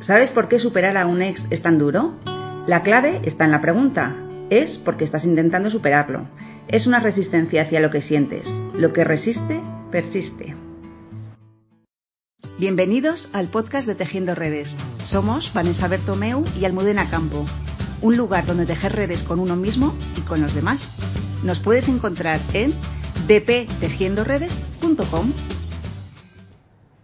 ¿Sabes por qué superar a un ex es tan duro? La clave está en la pregunta. Es porque estás intentando superarlo. Es una resistencia hacia lo que sientes. Lo que resiste, persiste. Bienvenidos al podcast de Tejiendo Redes. Somos Vanessa Bertomeu y Almudena Campo. Un lugar donde tejer redes con uno mismo y con los demás. Nos puedes encontrar en bptejiendoredes.com.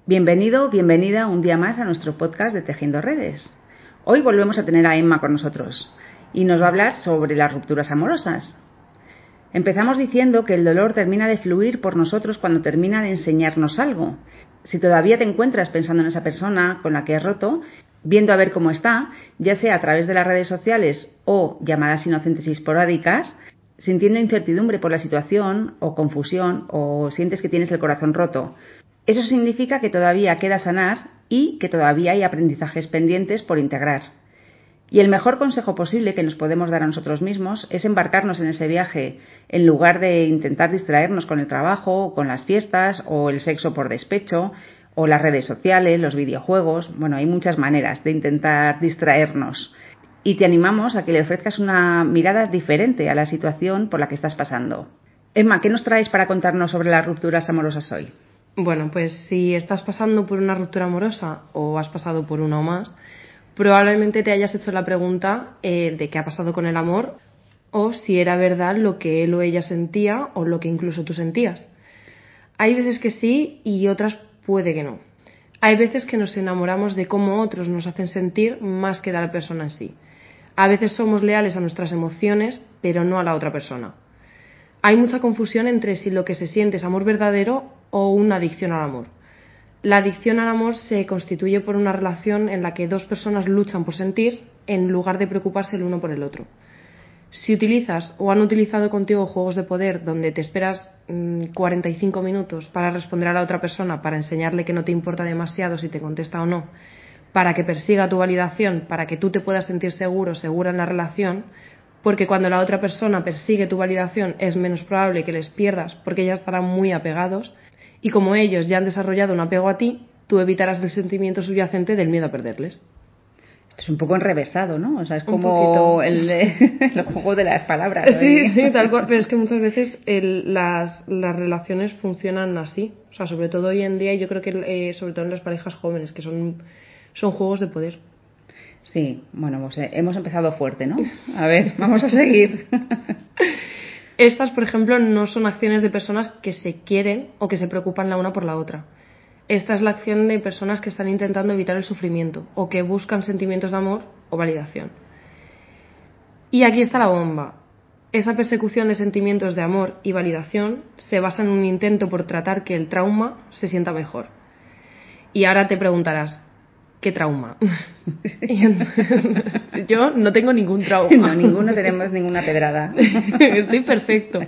Bienvenido, bienvenida un día más a nuestro podcast de Tejiendo Redes. Hoy volvemos a tener a Emma con nosotros y nos va a hablar sobre las rupturas amorosas. Empezamos diciendo que el dolor termina de fluir por nosotros cuando termina de enseñarnos algo. Si todavía te encuentras pensando en esa persona con la que has roto, viendo a ver cómo está, ya sea a través de las redes sociales o llamadas inocentes y esporádicas, sintiendo incertidumbre por la situación o confusión o sientes que tienes el corazón roto, eso significa que todavía queda sanar y que todavía hay aprendizajes pendientes por integrar. Y el mejor consejo posible que nos podemos dar a nosotros mismos es embarcarnos en ese viaje en lugar de intentar distraernos con el trabajo, con las fiestas o el sexo por despecho o las redes sociales, los videojuegos. Bueno, hay muchas maneras de intentar distraernos. Y te animamos a que le ofrezcas una mirada diferente a la situación por la que estás pasando. Emma, ¿qué nos traes para contarnos sobre las rupturas amorosas hoy? Bueno, pues si estás pasando por una ruptura amorosa o has pasado por una o más, probablemente te hayas hecho la pregunta eh, de qué ha pasado con el amor o si era verdad lo que él o ella sentía o lo que incluso tú sentías. Hay veces que sí y otras puede que no. Hay veces que nos enamoramos de cómo otros nos hacen sentir más que de la persona en sí. A veces somos leales a nuestras emociones, pero no a la otra persona. Hay mucha confusión entre si lo que se siente es amor verdadero o una adicción al amor. La adicción al amor se constituye por una relación en la que dos personas luchan por sentir en lugar de preocuparse el uno por el otro. Si utilizas o han utilizado contigo juegos de poder donde te esperas 45 mm, minutos para responder a la otra persona, para enseñarle que no te importa demasiado si te contesta o no, para que persiga tu validación, para que tú te puedas sentir seguro, segura en la relación, porque cuando la otra persona persigue tu validación es menos probable que les pierdas porque ya estarán muy apegados, y como ellos ya han desarrollado un apego a ti, tú evitarás el sentimiento subyacente del miedo a perderles. Es un poco enrevesado, ¿no? O sea, es como el, juego de las palabras. Sí, sí, tal cual. Pero es que muchas veces las, las, relaciones funcionan así. O sea, sobre todo hoy en día, yo creo que eh, sobre todo en las parejas jóvenes, que son, son juegos de poder. Sí, bueno, pues, eh, hemos empezado fuerte, ¿no? A ver, vamos a seguir. Estas, por ejemplo, no son acciones de personas que se quieren o que se preocupan la una por la otra. Esta es la acción de personas que están intentando evitar el sufrimiento o que buscan sentimientos de amor o validación. Y aquí está la bomba. Esa persecución de sentimientos de amor y validación se basa en un intento por tratar que el trauma se sienta mejor. Y ahora te preguntarás, qué trauma. Yo no tengo ningún trauma. No, ninguno tenemos ninguna pedrada. Estoy perfecto.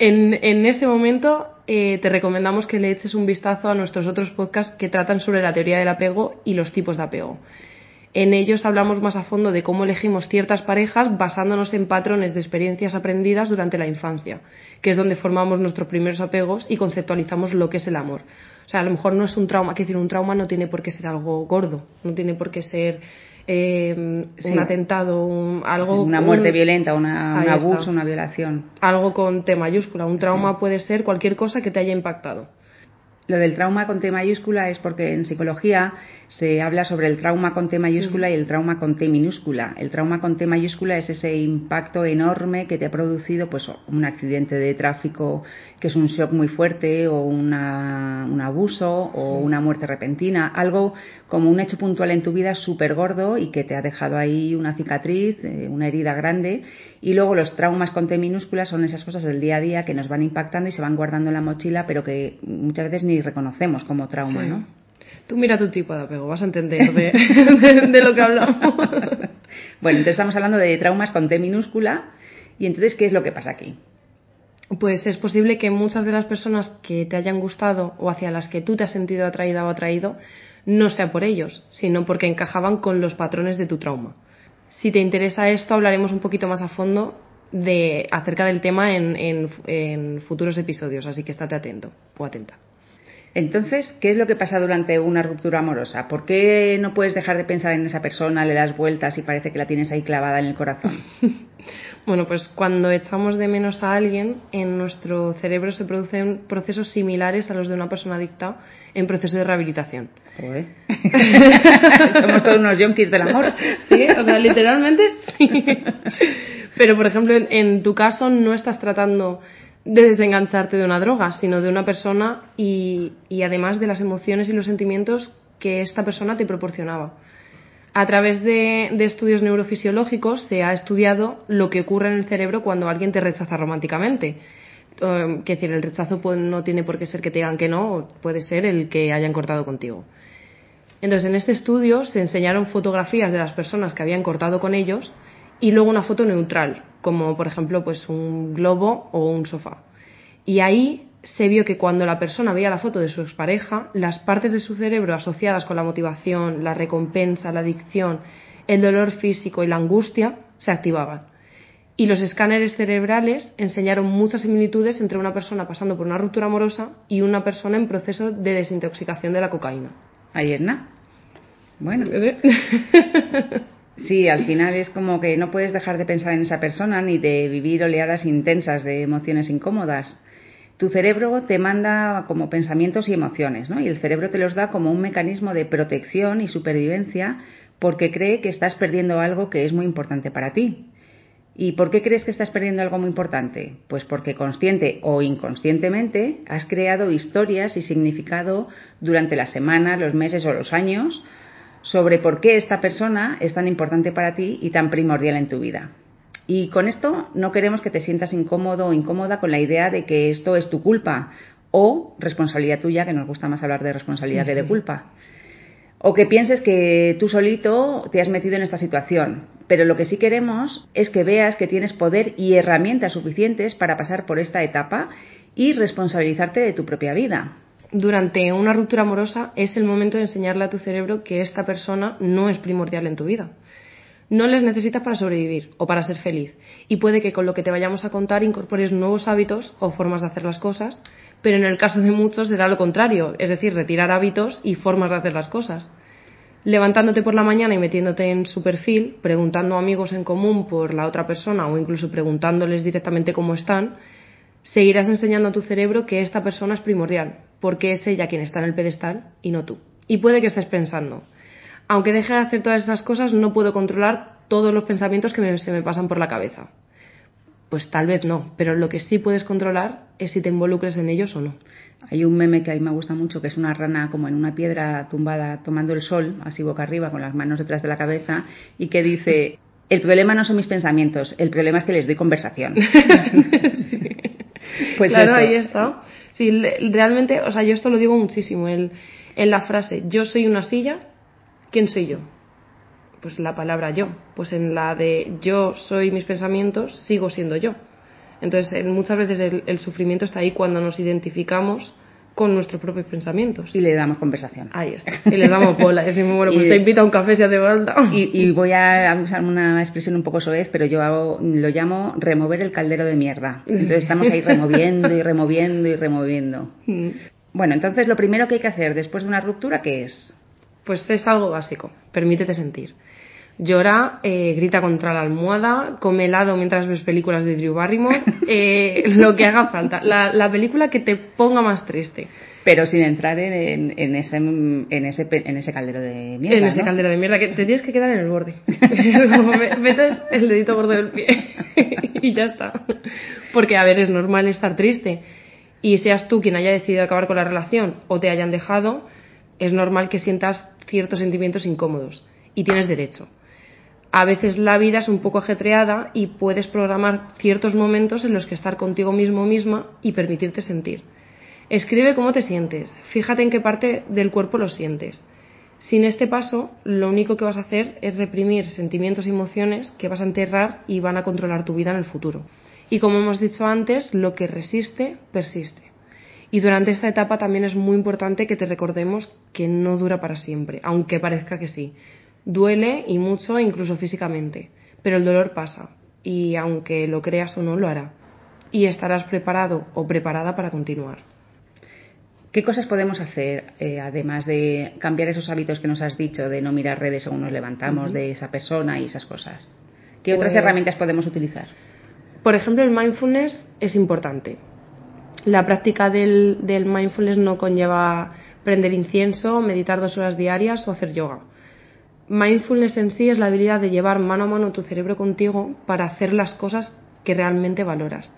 En, en ese momento eh, te recomendamos que le eches un vistazo a nuestros otros podcasts que tratan sobre la teoría del apego y los tipos de apego. En ellos hablamos más a fondo de cómo elegimos ciertas parejas basándonos en patrones de experiencias aprendidas durante la infancia, que es donde formamos nuestros primeros apegos y conceptualizamos lo que es el amor. O sea, a lo mejor no es un trauma, que decir, un trauma no tiene por qué ser algo gordo, no tiene por qué ser eh, un atentado, algo. Una muerte violenta, una, un abuso, una violación. Algo con T mayúscula. Un trauma puede ser cualquier cosa que te haya impactado. Lo del trauma con T mayúscula es porque en psicología se habla sobre el trauma con T mayúscula y el trauma con T minúscula. El trauma con T mayúscula es ese impacto enorme que te ha producido pues un accidente de tráfico que es un shock muy fuerte o una, un abuso o una muerte repentina, algo como un hecho puntual en tu vida súper gordo y que te ha dejado ahí una cicatriz, eh, una herida grande. Y luego los traumas con T minúscula son esas cosas del día a día que nos van impactando y se van guardando en la mochila, pero que muchas veces ni reconocemos como trauma, ¿no? Tú mira tu tipo de apego, vas a entender de, lo que hablamos. bueno, entonces estamos hablando de traumas con T minúscula. ¿Y entonces qué es lo que pasa aquí? Pues es posible que muchas de las personas que te hayan gustado o hacia las que tú te has sentido atraída o atraído no sea por ellos, sino porque encajaban con los patrones de tu trauma. Si te interesa esto, hablaremos un poquito más a fondo de, acerca del tema en, futuros episodios, así que estate atento o atenta. Entonces, ¿qué es lo que pasa durante una ruptura amorosa? ¿Por qué no puedes dejar de pensar en esa persona, le das vueltas y parece que la tienes ahí clavada en el corazón? bueno, pues cuando echamos de menos a alguien, en nuestro cerebro se producen procesos similares a los de una persona adicta en proceso de rehabilitación. Somos todos unos yonkis del amor. Sí, o sea, literalmente sí. Pero, por ejemplo, en tu caso no estás tratando de desengancharte de una droga, sino de una persona y, además de las emociones y los sentimientos que esta persona te proporcionaba. A través de, estudios neurofisiológicos se ha estudiado lo que ocurre en el cerebro cuando alguien te rechaza románticamente. Que decir, el rechazo no tiene por qué ser que te digan que no, puede ser el que hayan cortado contigo. Entonces, en este estudio se enseñaron fotografías de las personas que habían cortado con ellos y luego una foto neutral, como por ejemplo pues un globo o un sofá. Y ahí se vio que cuando la persona veía la foto de su expareja, las partes de su cerebro asociadas con la motivación, la recompensa, la adicción, el dolor físico y la angustia se activaban. Y los escáneres cerebrales enseñaron muchas similitudes entre una persona pasando por una ruptura amorosa y una persona en proceso de desintoxicación de la cocaína. Ayer, ¿no? Bueno. Sí, al final es como que no puedes dejar de pensar en esa persona ni de vivir oleadas intensas de emociones incómodas. Tu cerebro te manda como pensamientos y emociones, ¿no? Y el cerebro te los da como un mecanismo de protección y supervivencia porque cree que estás perdiendo algo que es muy importante para ti. ¿Y por qué crees que estás perdiendo algo muy importante? Pues porque consciente o inconscientemente has creado historias y significado durante las semanas, los meses o los años sobre por qué esta persona es tan importante para ti y tan primordial en tu vida. Y con esto no queremos que te sientas incómodo o incómoda con la idea de que esto es tu culpa o responsabilidad tuya, que nos gusta más hablar de responsabilidad que de culpa. O que pienses que tú solito te has metido en esta situación. Pero lo que sí queremos es que veas que tienes poder y herramientas suficientes para pasar por esta etapa y responsabilizarte de tu propia vida durante una ruptura amorosa es el momento de enseñarle a tu cerebro que esta persona no es primordial en tu vida. No les necesitas para sobrevivir o para ser feliz. Y puede que con lo que te vayamos a contar incorpores nuevos hábitos o formas de hacer las cosas, pero en el caso de muchos será lo contrario, es decir, retirar hábitos y formas de hacer las cosas. Levantándote por la mañana y metiéndote en su perfil, preguntando a amigos en común por la otra persona o incluso preguntándoles directamente cómo están, seguirás enseñando a tu cerebro que esta persona es primordial, porque es ella quien está en el pedestal y no tú. Y puede que estés pensando, aunque deje de hacer todas esas cosas, no puedo controlar todos los pensamientos que se me pasan por la cabeza. Pues tal vez no, pero lo que sí puedes controlar es si te involucres en ellos o no. Hay un meme que a mí me gusta mucho, que es una rana como en una piedra tumbada tomando el sol, así boca arriba, con las manos detrás de la cabeza, y que dice, el problema no son mis pensamientos, el problema es que les doy conversación. Pues claro, ahí está. Sí, realmente, o sea, yo esto lo digo muchísimo en, en la frase, yo soy una silla, ¿quién soy yo? Pues la palabra yo. Pues en la de yo soy mis pensamientos, sigo siendo yo. Entonces, muchas veces el, sufrimiento está ahí cuando nos identificamos con nuestros propios pensamientos. Y le damos conversación. Ahí está. Y le damos bola. Decimos, bueno, pues te invito a un café si hace falta. Y, y, voy a usar una expresión un poco soez, pero yo hago, lo llamo remover el caldero de mierda. Entonces estamos ahí removiendo y removiendo y removiendo. Mm. Bueno, entonces lo primero que hay que hacer después de una ruptura, ¿qué es? Pues es algo básico. Permítete sentir. Llora, eh, grita contra la almohada, come helado mientras ves películas de Drew Barrymore, eh, lo que haga falta. La, la, película que te ponga más triste. Pero sin entrar en, en, ese, en, ese, en ese caldero de mierda. En ese caldero de mierda, que te tienes que quedar en el borde. Metes el dedito gordo del pie y ya está. Porque, a ver, es normal estar triste. Y seas tú quien haya decidido acabar con la relación o te hayan dejado, es normal que sientas ciertos sentimientos incómodos. Y tienes derecho a veces la vida es un poco ajetreada y puedes programar ciertos momentos en los que estar contigo mismo misma y permitirte sentir. Escribe cómo te sientes, fíjate en qué parte del cuerpo lo sientes. Sin este paso, lo único que vas a hacer es reprimir sentimientos y emociones que vas a enterrar y van a controlar tu vida en el futuro. Y como hemos dicho antes, lo que resiste, persiste. Y durante esta etapa también es muy importante que te recordemos que no dura para siempre, aunque parezca que sí. Duele y mucho, incluso físicamente, pero el dolor pasa y aunque lo creas o no, lo hará. Y estarás preparado o preparada para continuar. ¿Qué cosas podemos hacer, eh, además de cambiar esos hábitos que nos has dicho, de no mirar redes según nos levantamos, de esa persona y esas cosas? ¿Qué otras Pues- herramientas podemos utilizar? Por ejemplo, el mindfulness es importante. La práctica del, del mindfulness no conlleva prender incienso, meditar dos horas diarias o hacer yoga. Mindfulness en sí es la habilidad de llevar mano a mano tu cerebro contigo para hacer las cosas que realmente valoras.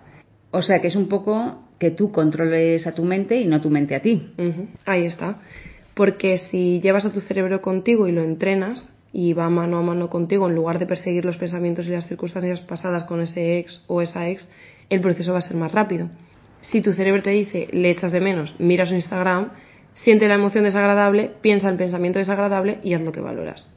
O sea, que es un poco que tú controles a tu mente y no tu mente a ti. Ahí está. Porque si llevas a tu cerebro contigo y lo entrenas y va mano a mano contigo en lugar de perseguir los pensamientos y las circunstancias pasadas con ese ex o esa ex, el proceso va a ser más rápido. Si tu cerebro te dice le echas de menos, mira su Instagram, siente la emoción desagradable, piensa el pensamiento desagradable y haz lo que valoras.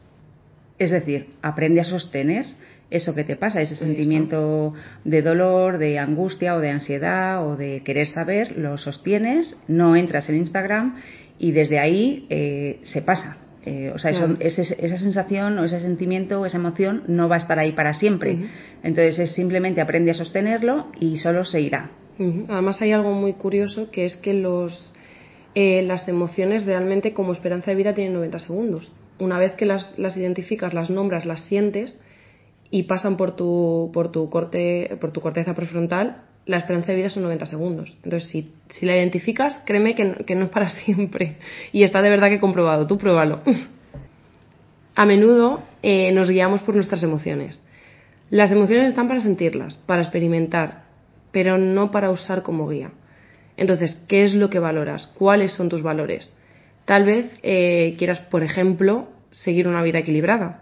Es decir, aprende a sostener eso que te pasa, ese sentimiento de dolor, de angustia o de ansiedad o de querer saber, lo sostienes, no entras en Instagram y desde ahí eh, se pasa. Eh, o sea, eso- ese- esa sensación o ese sentimiento o esa emoción no va a estar ahí para siempre. Entonces es simplemente aprende a sostenerlo y solo se irá. Además hay algo muy curioso que es que los, eh, las emociones realmente como esperanza de vida tienen 90 segundos. Una vez que las, las identificas, las nombras, las sientes y pasan por tu, por tu, corte, por tu corteza prefrontal, la esperanza de vida son 90 segundos. Entonces, si, si la identificas, créeme que, no- que no es para siempre. Y está de verdad que comprobado. Tú pruébalo. A menudo eh, nos guiamos por nuestras emociones. Las emociones están para sentirlas, para experimentar, pero no para usar como guía. Entonces, ¿qué es lo que valoras? ¿Cuáles son tus valores? Tal vez eh, quieras, por ejemplo, seguir una vida equilibrada.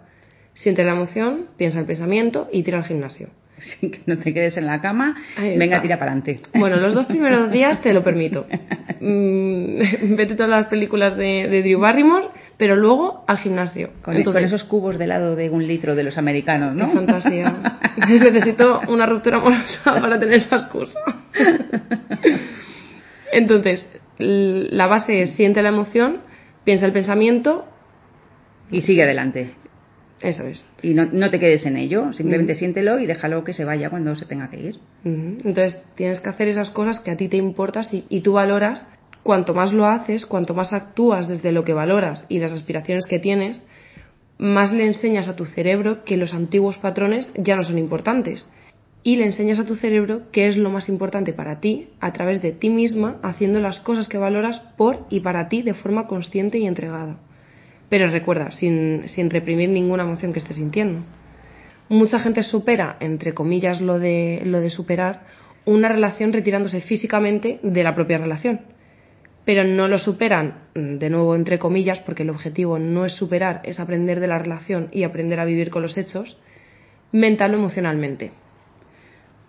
Siente la emoción, piensa el pensamiento y tira al gimnasio. Así que no te quedes en la cama, venga, tira para adelante. Bueno, los dos primeros días te lo permito. Mm, vete todas las películas de, de Drew Barrymore, pero luego al gimnasio. Con, Entonces, con esos cubos de helado de un litro de los americanos, ¿no? Qué fantasía. Necesito una ruptura amorosa para tener esa excusa. Entonces, la base es siente la emoción, piensa el pensamiento, y sigue adelante. eso es. Y no, no te quedes en ello, simplemente Ujú. siéntelo y déjalo que se vaya cuando se tenga que ir. Entonces, tienes que hacer esas cosas que a ti te importas y, y tú valoras. Cuanto más lo haces, cuanto más actúas desde lo que valoras y las aspiraciones que tienes, más le enseñas a tu cerebro que los antiguos patrones ya no son importantes. Y le enseñas a tu cerebro qué es lo más importante para ti a través de ti misma, haciendo las cosas que valoras por y para ti de forma consciente y entregada. Pero recuerda, sin, sin reprimir ninguna emoción que estés sintiendo. Mucha gente supera, entre comillas, lo de, lo de superar, una relación retirándose físicamente de la propia relación. Pero no lo superan, de nuevo, entre comillas, porque el objetivo no es superar, es aprender de la relación y aprender a vivir con los hechos, mental o emocionalmente.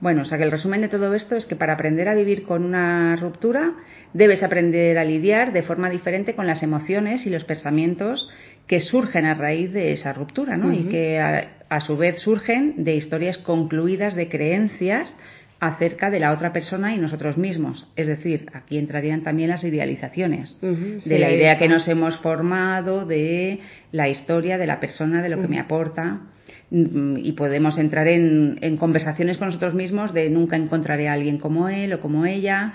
Bueno, o sea que el resumen de todo esto es que para aprender a vivir con una ruptura debes aprender a lidiar de forma diferente con las emociones y los pensamientos que surgen a raíz de esa ruptura, ¿no? Y que a, a su vez surgen de historias concluidas de creencias acerca de la otra persona y nosotros mismos. Es decir, aquí entrarían también las idealizaciones, sí, de la idea que nos hemos formado de la historia de la persona, de lo que me aporta. Y podemos entrar en, en conversaciones con nosotros mismos de nunca encontraré a alguien como él o como ella.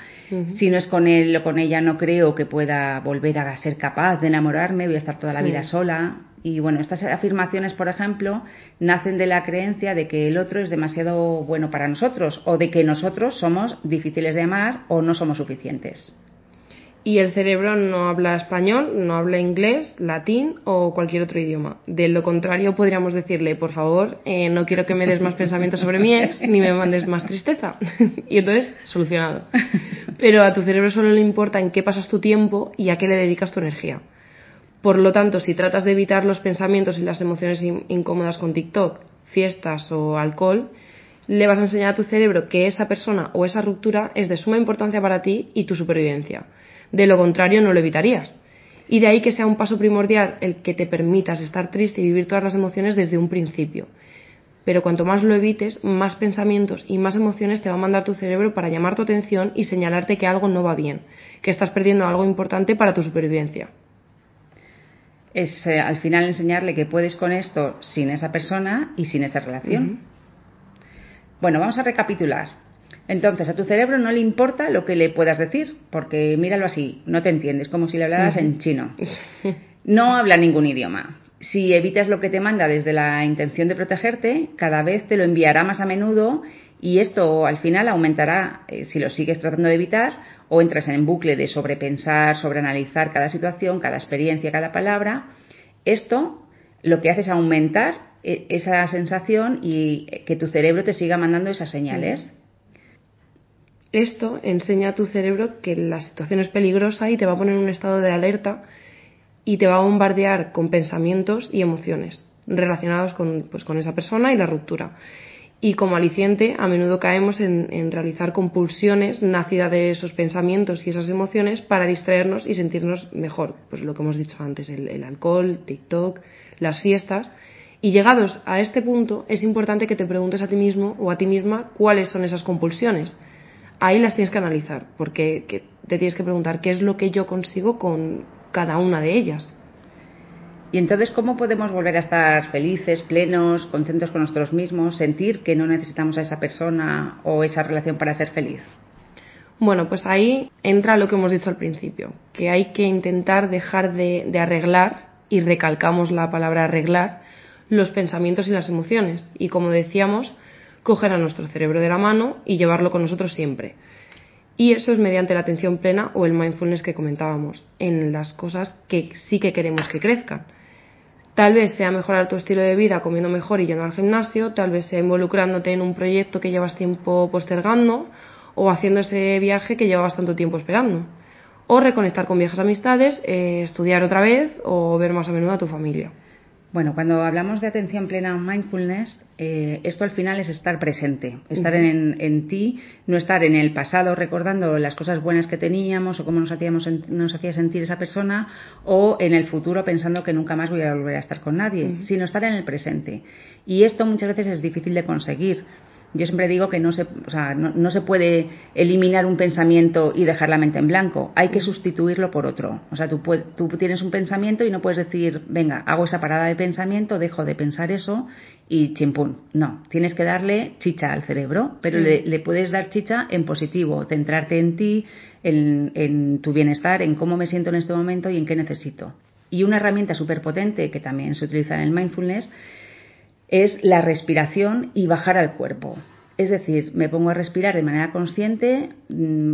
Si no es con él o con ella, no creo que pueda volver a ser capaz de enamorarme, voy a estar toda la vida sola. Y bueno, estas afirmaciones, por ejemplo, nacen de la creencia de que el otro es demasiado bueno para nosotros o de que nosotros somos difíciles de amar o no somos suficientes. Y el cerebro no habla español, no habla inglés, latín o cualquier otro idioma. De lo contrario, podríamos decirle, por favor, eh, no quiero que me des más pensamientos sobre mi ex ni me mandes más tristeza. y entonces, solucionado. Pero a tu cerebro solo le importa en qué pasas tu tiempo y a qué le dedicas tu energía. Por lo tanto, si tratas de evitar los pensamientos y las emociones in- incómodas con TikTok, fiestas o alcohol, le vas a enseñar a tu cerebro que esa persona o esa ruptura es de suma importancia para ti y tu supervivencia. De lo contrario, no lo evitarías. Y de ahí que sea un paso primordial el que te permitas estar triste y vivir todas las emociones desde un principio. Pero cuanto más lo evites, más pensamientos y más emociones te va a mandar tu cerebro para llamar tu atención y señalarte que algo no va bien, que estás perdiendo algo importante para tu supervivencia. Es eh, al final enseñarle que puedes con esto sin esa persona y sin esa relación. Bueno, vamos a recapitular. Entonces, a tu cerebro no le importa lo que le puedas decir, porque míralo así, no te entiendes, como si le hablaras en chino. No habla ningún idioma. Si evitas lo que te manda desde la intención de protegerte, cada vez te lo enviará más a menudo y esto al final aumentará eh, si lo sigues tratando de evitar o entras en bucle de sobrepensar, sobreanalizar cada situación, cada experiencia, cada palabra. Esto lo que hace es aumentar eh, esa sensación y que tu cerebro te siga mandando esas señales. Esto enseña a tu cerebro que la situación es peligrosa y te va a poner en un estado de alerta y te va a bombardear con pensamientos y emociones relacionados con, pues, con esa persona y la ruptura. Y como aliciente, a menudo caemos en, realizar compulsiones nacidas de esos pensamientos y esas emociones para distraernos y sentirnos mejor. Pues lo que hemos dicho antes, el, el alcohol, TikTok, las fiestas. Y llegados a este punto, es importante que te preguntes a ti mismo o a ti misma cuáles son esas compulsiones ahí las tienes que analizar, porque te tienes que preguntar qué es lo que yo consigo con cada una de ellas. Y entonces, ¿cómo podemos volver a estar felices, plenos, contentos con nosotros mismos, sentir que no necesitamos a esa persona o esa relación para ser feliz? Bueno, pues ahí entra lo que hemos dicho al principio, que hay que intentar dejar de, de arreglar, y recalcamos la palabra arreglar, los pensamientos y las emociones. Y como decíamos, coger a nuestro cerebro de la mano y llevarlo con nosotros siempre. Y eso es mediante la atención plena o el mindfulness que comentábamos, en las cosas que sí que queremos que crezcan. Tal vez sea mejorar tu estilo de vida comiendo mejor y yendo al gimnasio, tal vez sea involucrándote en un proyecto que llevas tiempo postergando o haciendo ese viaje que llevabas tanto tiempo esperando. O reconectar con viejas amistades, eh, estudiar otra vez o ver más a menudo a tu familia. Bueno, cuando hablamos de atención plena o mindfulness, eh, esto al final es estar presente, estar en, ti, no estar en el pasado recordando las cosas buenas que teníamos o cómo nos, hacíamos, nos hacía sentir esa persona, o en el futuro pensando que nunca más voy a volver a estar con nadie, sino estar en el presente. Y esto muchas veces es difícil de conseguir yo siempre digo que no se, o sea, no, se puede eliminar un pensamiento y dejar la mente en blanco. Hay que sustituirlo por otro. O sea, tú, tú tienes un pensamiento y no puedes decir, venga, hago esa parada de pensamiento, dejo de pensar eso y chimpún. No, tienes que darle chicha al cerebro, pero le, puedes dar chicha en positivo, centrarte en ti, en, en tu bienestar, en cómo me siento en este momento y en qué necesito. Y una herramienta súper potente que también se utiliza en el mindfulness es la respiración y bajar al cuerpo. Es decir, me pongo a respirar de manera consciente, mm,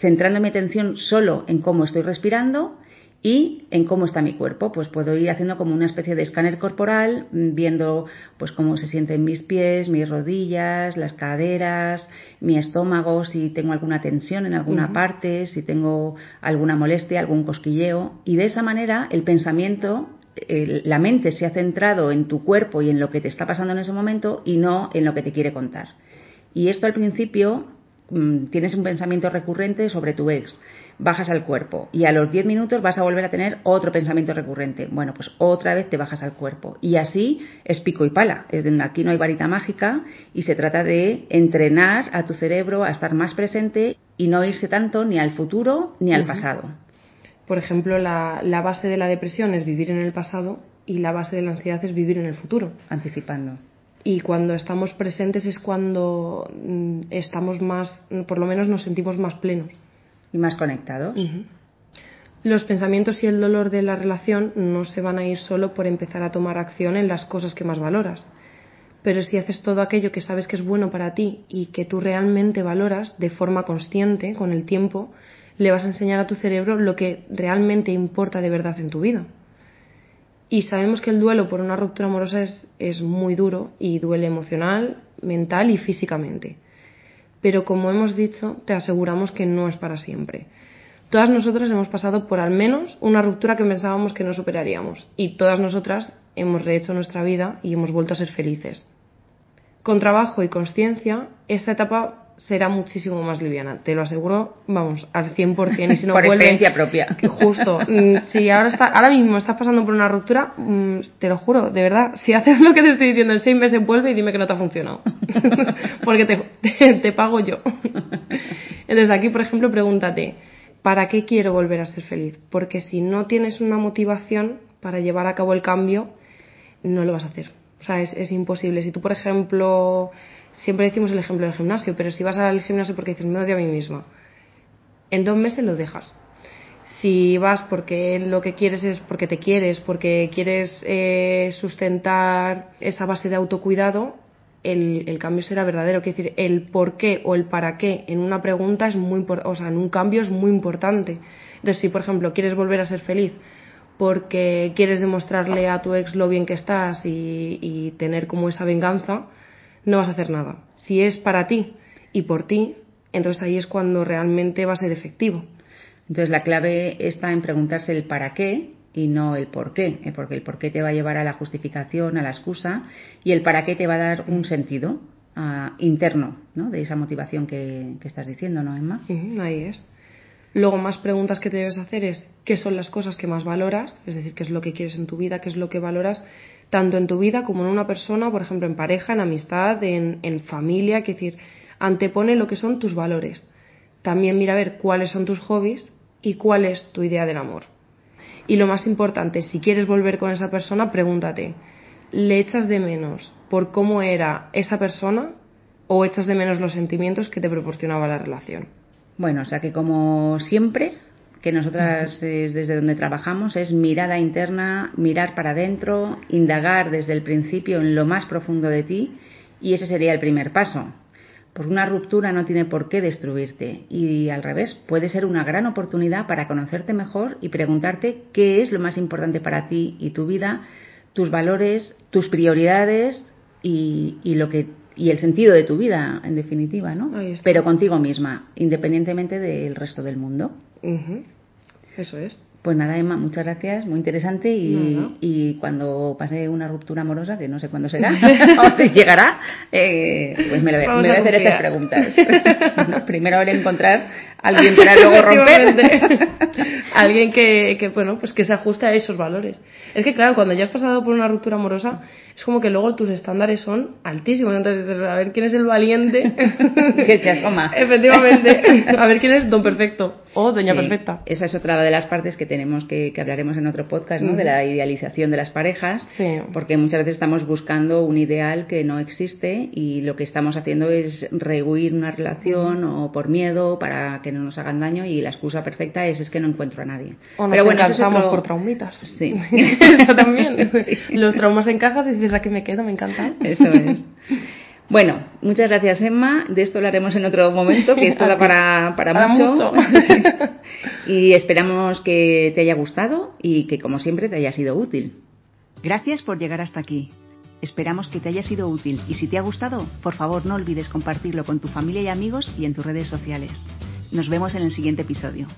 centrando mi atención solo en cómo estoy respirando y en cómo está mi cuerpo. Pues puedo ir haciendo como una especie de escáner corporal, mm, viendo pues cómo se sienten mis pies, mis rodillas, las caderas, mi estómago, si tengo alguna tensión en alguna parte, si tengo alguna molestia, algún cosquilleo. Y de esa manera el pensamiento la mente se ha centrado en tu cuerpo y en lo que te está pasando en ese momento y no en lo que te quiere contar. Y esto al principio mm, tienes un pensamiento recurrente sobre tu ex, bajas al cuerpo y a los 10 minutos vas a volver a tener otro pensamiento recurrente. Bueno, pues otra vez te bajas al cuerpo. Y así es pico y pala. Aquí no hay varita mágica y se trata de entrenar a tu cerebro a estar más presente y no irse tanto ni al futuro ni al pasado. Por ejemplo, la, base de la depresión es vivir en el pasado y la base de la ansiedad es vivir en el futuro. Anticipando. Y cuando estamos presentes es cuando mm, estamos más, por lo menos nos sentimos más plenos. Y más conectados. Los pensamientos y el dolor de la relación no se van a ir solo por empezar a tomar acción en las cosas que más valoras. Pero si haces todo aquello que sabes que es bueno para ti y que tú realmente valoras de forma consciente con el tiempo, le vas a enseñar a tu cerebro lo que realmente importa de verdad en tu vida. Y sabemos que el duelo por una ruptura amorosa es, es muy duro y duele emocional, mental y físicamente. Pero como hemos dicho, te aseguramos que no es para siempre. Todas nosotras hemos pasado por al menos una ruptura que pensábamos que no superaríamos y todas nosotras hemos rehecho nuestra vida y hemos vuelto a ser felices. Con trabajo y conciencia, esta etapa será muchísimo más liviana, te lo aseguro, vamos, al 100%. Y si no por experiencia propia. Justo. Mm, si ahora, está, ahora mismo estás pasando por una ruptura, mm, te lo juro, de verdad, si haces lo que te estoy diciendo en seis meses, vuelve y dime que no te ha funcionado. Porque te, te pago yo. Entonces aquí, por ejemplo, pregúntate, ¿para qué quiero volver a ser feliz? Porque si no tienes una motivación para llevar a cabo el cambio, no lo vas a hacer. O sea, es, es imposible. Si tú, por ejemplo, siempre decimos el ejemplo del gimnasio, pero si vas al gimnasio porque dices, me odio a mí misma, en dos meses lo dejas. Si vas porque lo que quieres es porque te quieres, porque quieres eh, sustentar esa base de autocuidado, el, el, cambio será verdadero. Quiero decir, el por qué o el para qué en una pregunta es muy o sea, en un cambio es muy importante. Entonces, si por ejemplo quieres volver a ser feliz porque quieres demostrarle a tu ex lo bien que estás y, y tener como esa venganza, no vas a hacer nada. Si es para ti y por ti, entonces ahí es cuando realmente va a ser efectivo. Entonces la clave está en preguntarse el para qué y no el por qué, ¿eh? porque el por qué te va a llevar a la justificación, a la excusa, y el para qué te va a dar un sentido uh, interno ¿no? de esa motivación que, que, estás diciendo, ¿no, Emma? ahí es. Luego, más preguntas que te debes hacer es qué son las cosas que más valoras, es decir, qué es lo que quieres en tu vida, qué es lo que valoras tanto en tu vida como en una persona, por ejemplo, en pareja, en amistad, en, en familia, es decir, antepone lo que son tus valores. También mira a ver cuáles son tus hobbies y cuál es tu idea del amor. Y lo más importante, si quieres volver con esa persona, pregúntate, ¿le echas de menos por cómo era esa persona o echas de menos los sentimientos que te proporcionaba la relación? Bueno, o sea que como siempre, que nosotras es desde donde trabajamos es mirada interna, mirar para adentro, indagar desde el principio en lo más profundo de ti y ese sería el primer paso. Porque una ruptura no tiene por qué destruirte y al revés, puede ser una gran oportunidad para conocerte mejor y preguntarte qué es lo más importante para ti y tu vida, tus valores, tus prioridades y, y lo que y el sentido de tu vida, en definitiva, ¿no? Pero contigo misma, independientemente del resto del mundo. Eso es. Pues nada, Emma, muchas gracias, muy interesante y, y, cuando pase una ruptura amorosa, que no sé cuándo será, o si llegará, eh, pues me, lo, me voy a hacer estas preguntas. Primero a encontrar a alguien para luego romper. alguien que, que, bueno, pues que se ajuste a esos valores. Es que claro, cuando ya has pasado por una ruptura amorosa, es como que luego tus estándares son altísimos. Entonces, a ver quién es el valiente. que se asoma. Efectivamente. A ver quién es don perfecto o doña Sí, perfecta. Esa es otra de las partes que tenemos que, que hablaremos en otro podcast, ¿no? De la idealización de las parejas. Sí. Porque muchas veces estamos buscando un ideal que no existe y lo que estamos haciendo es rehuir una relación o por miedo para que no nos hagan daño y la excusa perfecta es es que no encuentro a nadie. O nos Pero bueno, enganchamos otro- por traumitas. Sí. Eso también. Los traumas en cajas y dices, aquí me quedo, me encanta. Eso es. Bueno, muchas gracias Emma. De esto hablaremos en otro momento, que esto da para, para, Para mucho. mucho. y esperamos que te haya gustado y que como siempre te haya sido útil. Gracias por llegar hasta aquí. Esperamos que te haya sido útil y si te ha gustado, por favor no olvides compartirlo con tu familia y amigos y en tus redes sociales. Nos vemos en el siguiente episodio.